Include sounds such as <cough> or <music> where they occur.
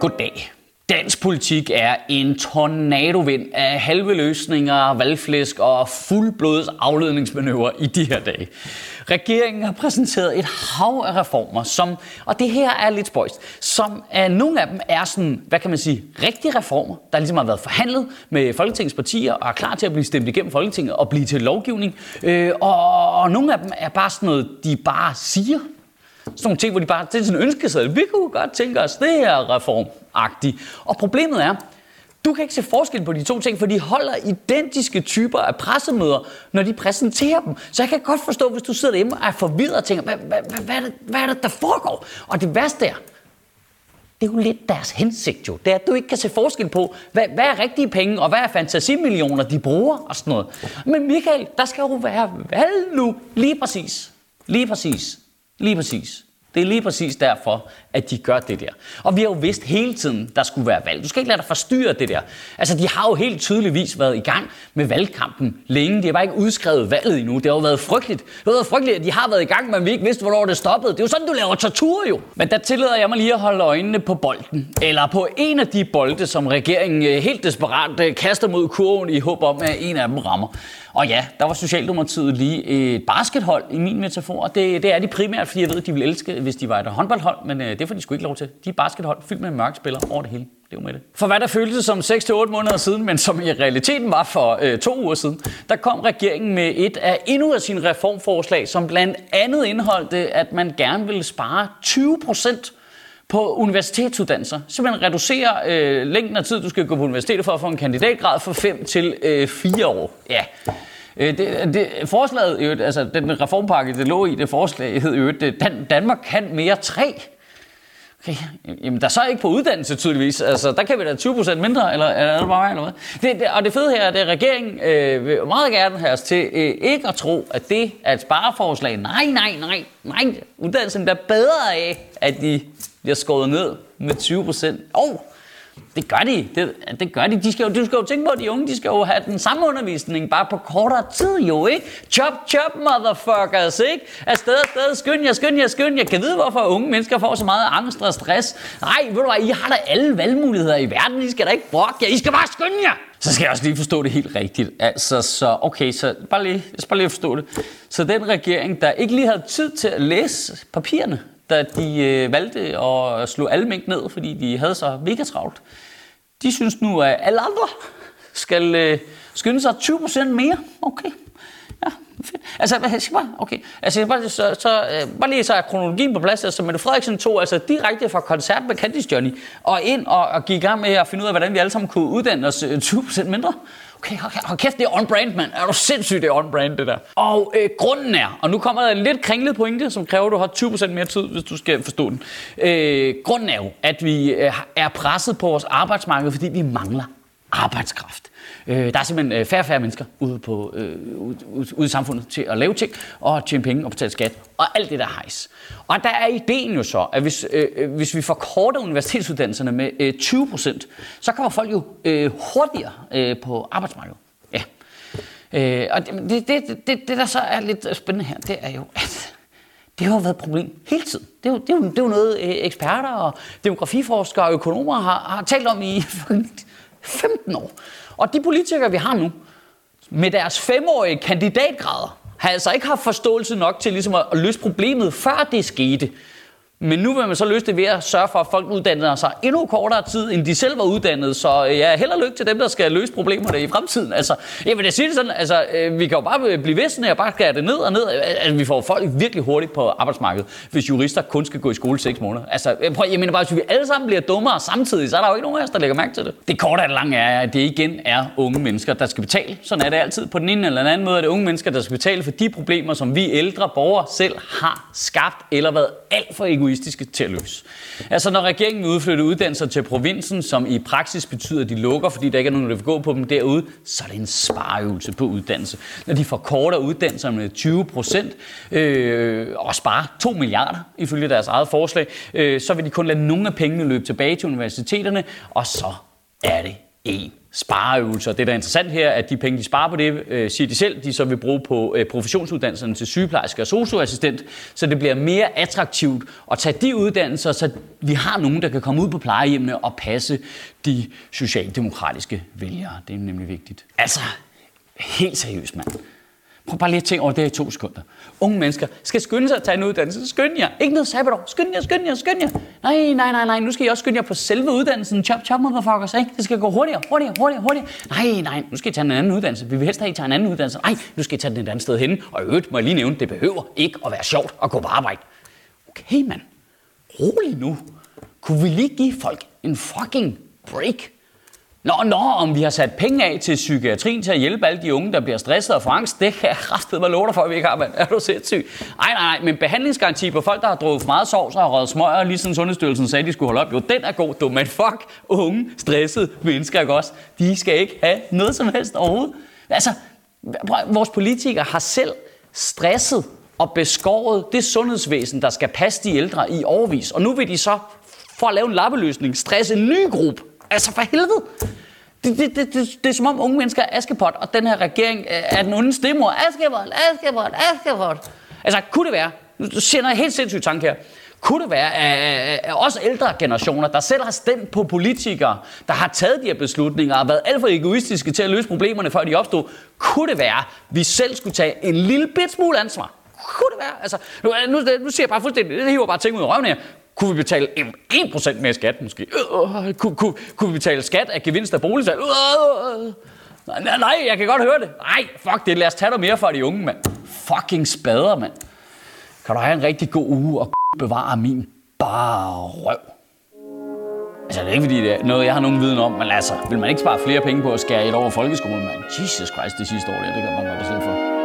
Goddag. Dansk politik er en tornadovind af halve løsninger, valgflæsk og fuldblods afledningsmanøvrer i de her dage. Regeringen har præsenteret et hav af reformer, som, og det her er lidt spøjst, som er, nogle af dem er sådan, hvad kan man sige, rigtige reformer, der ligesom har været forhandlet med Folketingets partier og er klar til at blive stemt igennem Folketinget og blive til lovgivning. Øh, og, og nogle af dem er bare sådan noget, de bare siger, sådan nogle ting, hvor de bare, det er sådan en sig, Vi kunne godt tænke os det her reformagtigt. Og problemet er, du kan ikke se forskel på de to ting, for de holder identiske typer af pressemøder, når de præsenterer dem. Så jeg kan godt forstå, hvis du sidder derhjemme og er forvirret og tænker, hvad, hvad, hvad, hvad, er det, hvad er det, der foregår? Og det værste er, det er jo lidt deres hensigt jo. Det er, at du ikke kan se forskel på, hvad, hvad er rigtige penge, og hvad er fantasimillioner, de bruger og sådan noget. Men Michael, der skal jo være valg nu. Lige præcis. Lige præcis. Lige præcis. Det er lige præcis derfor, at de gør det der. Og vi har jo vidst hele tiden, der skulle være valg. Du skal ikke lade dig forstyrre det der. Altså, de har jo helt tydeligvis været i gang med valgkampen længe. De har bare ikke udskrevet valget endnu. Det har jo været frygteligt. Det har været frygteligt, at de har været i gang, men vi ikke vidste, hvornår det stoppede. Det er jo sådan, du laver tortur jo. Men der tillader jeg mig lige at holde øjnene på bolden. Eller på en af de bolde, som regeringen øh, helt desperat øh, kaster mod kurven i håb om, at en af dem rammer. Og ja, der var Socialdemokratiet lige et baskethold i min metafor. Det, det er de primært, fordi jeg ved, at de vil elske, hvis de var et håndboldhold, men øh, det får de sgu ikke lov til. De er baskethold fyldt med mørkspillere over det hele. Det var med det. For hvad der føltes som 6-8 måneder siden, men som i realiteten var for øh, to uger siden, der kom regeringen med et af endnu af sine reformforslag, som blandt andet indeholdte, at man gerne ville spare 20 procent på universitetsuddannelser. Simpelthen reducere øh, længden af tid, du skal gå på universitetet for at få en kandidatgrad fra 5 til øh, 4 år. Ja. Øh, det, det, forslaget, altså den reformpakke, det lå i, det forslag hed jo, Dan, Danmark kan mere 3. Okay. Jamen, der er så ikke på uddannelse tydeligvis. Altså, der kan vi da 20% mindre, eller, eller er det bare eller hvad? Det, det, og det fede her er, at regeringen øh, vil meget gerne have os til øh, ikke at tro, at det er et spareforslag. Nej, nej, nej, nej. Uddannelsen bliver bedre af, at de bliver skåret ned med 20%. Oh, det gør de. Det, det gør de. de skal jo, du skal jo tænke på, at de unge de skal jo have den samme undervisning, bare på kortere tid jo, ikke? Chop, chop, motherfuckers, ikke? Afsted, afsted, skynd jer, skynd jer, skynd jer. Kan vide, hvorfor unge mennesker får så meget angst og stress? Nej, ved du hvad, I har da alle valgmuligheder i verden. I skal da ikke brokke jer. I skal bare skynde jer. Så skal jeg også lige forstå det helt rigtigt. Altså, så okay, så bare lige, jeg skal bare lige forstå det. Så den regering, der ikke lige havde tid til at læse papirerne, da de øh, valgte at slå alle mink ned, fordi de havde så mega travlt. De synes nu, at alle andre skal øh, skynde sig 20% mere. Okay. Ja, fedt. Altså, jeg bare, okay. Altså, bare, så, så, øh, bare lige så er kronologien på plads. Altså, Mette Frederiksen tog altså direkte fra koncert med Candice Johnny og ind og, og gik i gang med at finde ud af, hvordan vi alle sammen kunne uddanne os øh, 20% mindre. Okay, hold kæft, det er on-brand, mand. Er du sindssygt, det er on-brand, det der. Og øh, grunden er, og nu kommer der en lidt kringlet pointe, som kræver, at du har 20% mere tid, hvis du skal forstå den. Øh, grunden er jo, at vi øh, er presset på vores arbejdsmarked, fordi vi mangler arbejdskraft. Øh, der er simpelthen øh, færre og færre mennesker ude, på, øh, ude, ude, i samfundet til at lave ting og tjene penge og betale skat og alt det der hejs. Og der er ideen jo så, at hvis, øh, øh hvis vi forkorter universitetsuddannelserne med øh, 20%, så kommer folk jo øh, hurtigere øh, på arbejdsmarkedet. Ja. Øh, og det, det, det, det, der så er lidt spændende her, det er jo, at det har været et problem hele tiden. Det er jo, det er jo, det er jo noget, øh, eksperter og demografiforskere og økonomer har, har talt om i <laughs> 15 år. Og de politikere, vi har nu, med deres femårige kandidatgrader, har altså ikke haft forståelse nok til ligesom at løse problemet, før det skete. Men nu vil man så løse det ved at sørge for, at folk uddanner sig endnu kortere tid, end de selv var uddannet. Så øh, ja, held og lykke til dem, der skal løse problemerne i fremtiden. Altså, jeg vil da sige det sådan, altså, øh, vi kan jo bare blive ved sådan og bare skære det ned og ned. Altså, vi får folk virkelig hurtigt på arbejdsmarkedet, hvis jurister kun skal gå i skole 6 måneder. Altså, øh, prøv, jeg mener bare, hvis vi alle sammen bliver dummere samtidig, så er der jo ikke nogen af os, der lægger mærke til det. Det korte af det lange er, at det igen er unge mennesker, der skal betale. Sådan er det altid. På den ene eller den anden måde er det unge mennesker, der skal betale for de problemer, som vi ældre borgere selv har skabt eller været alt for egoistiske egoistiske til at løse. Altså når regeringen vil udflytte uddannelser til provinsen, som i praksis betyder, at de lukker, fordi der ikke er nogen, der vil gå på dem derude, så er det en spareøvelse på uddannelse. Når de forkorter uddannelserne med 20 procent øh, og sparer 2 milliarder ifølge deres eget forslag, øh, så vil de kun lade nogle af pengene løbe tilbage til universiteterne, og så er det en spareøvelse. Og det, der er interessant her, er, at de penge, de sparer på det, øh, siger de selv, de så vil bruge på øh, professionsuddannelserne til sygeplejerske og socioassistent, så det bliver mere attraktivt at tage de uddannelser, så vi har nogen, der kan komme ud på plejehjemmene og passe de socialdemokratiske vælgere. Det er nemlig vigtigt. Altså, helt seriøst, mand. Prøv bare lige at tænke over det her i to sekunder. Unge mennesker skal skynde sig at tage en uddannelse. Skynd jer. Ikke noget sabbatår. Skynd jer, skynd jer, skynd jer. Nej, nej, nej, nej. Nu skal I også skynde jer på selve uddannelsen. Chop, chop, motherfuckers. Ikke? Det skal gå hurtigere, hurtigere, hurtigere, hurtigere. Nej, nej. Nu skal I tage en anden uddannelse. Vi vil helst have, at I tager en anden uddannelse. Nej, nu skal I tage den et andet sted hen. Og i øvrigt må jeg lige nævne, det behøver ikke at være sjovt at gå på arbejde. Okay, mand. Rolig nu. Kunne vi lige give folk en fucking break? Nå, nå, om vi har sat penge af til psykiatrien til at hjælpe alle de unge, der bliver stresset og får angst, det kan jeg kraftigt mig låter for, at vi ikke har, mand. Er du sindssyg? Nej, nej, nej, men behandlingsgaranti på folk, der har drukket for meget sovs og har røget smøger, lige siden Sundhedsstyrelsen sagde, at de skulle holde op. Jo, den er god, du, men fuck, unge, stressede mennesker, ikke også? De skal ikke have noget som helst overhovedet. Altså, vores politikere har selv stresset og beskåret det sundhedsvæsen, der skal passe de ældre i overvis. Og nu vil de så, for at lave en lappeløsning, stresse en ny gruppe Altså for helvede. Det, det, det, det, det er som om unge mennesker er Askepot, og den her regering er den onde stemmer. Askepot, Askepot, Askepot. Altså, kunne det være, nu siger jeg helt sindssygt tanke her, kunne det være, at, at også ældre generationer, der selv har stemt på politikere, der har taget de her beslutninger og været alt for egoistiske til at løse problemerne, før de opstod, kunne det være, at vi selv skulle tage en lille bit smule ansvar? Kunne det være? Altså, nu, nu, nu siger jeg bare fuldstændig, det hiver bare ting ud af røven her. Kunne vi betale 1% mere skat måske? Øh, øh, kunne, kunne, kunne vi betale skat af gevinst af boligsalg? Øh, nej, nej, jeg kan godt høre det. Nej, fuck det. Lad os tage noget mere for de unge, mand. Fucking spader, mand. Kan du have en rigtig god uge og bevare min bare røv? Altså, det er ikke fordi, det er noget, jeg har nogen viden om, men altså, vil man ikke spare flere penge på at skære et over folkeskolen, mand? Jesus Christ, det sidste år, det, det kan man godt bestille for.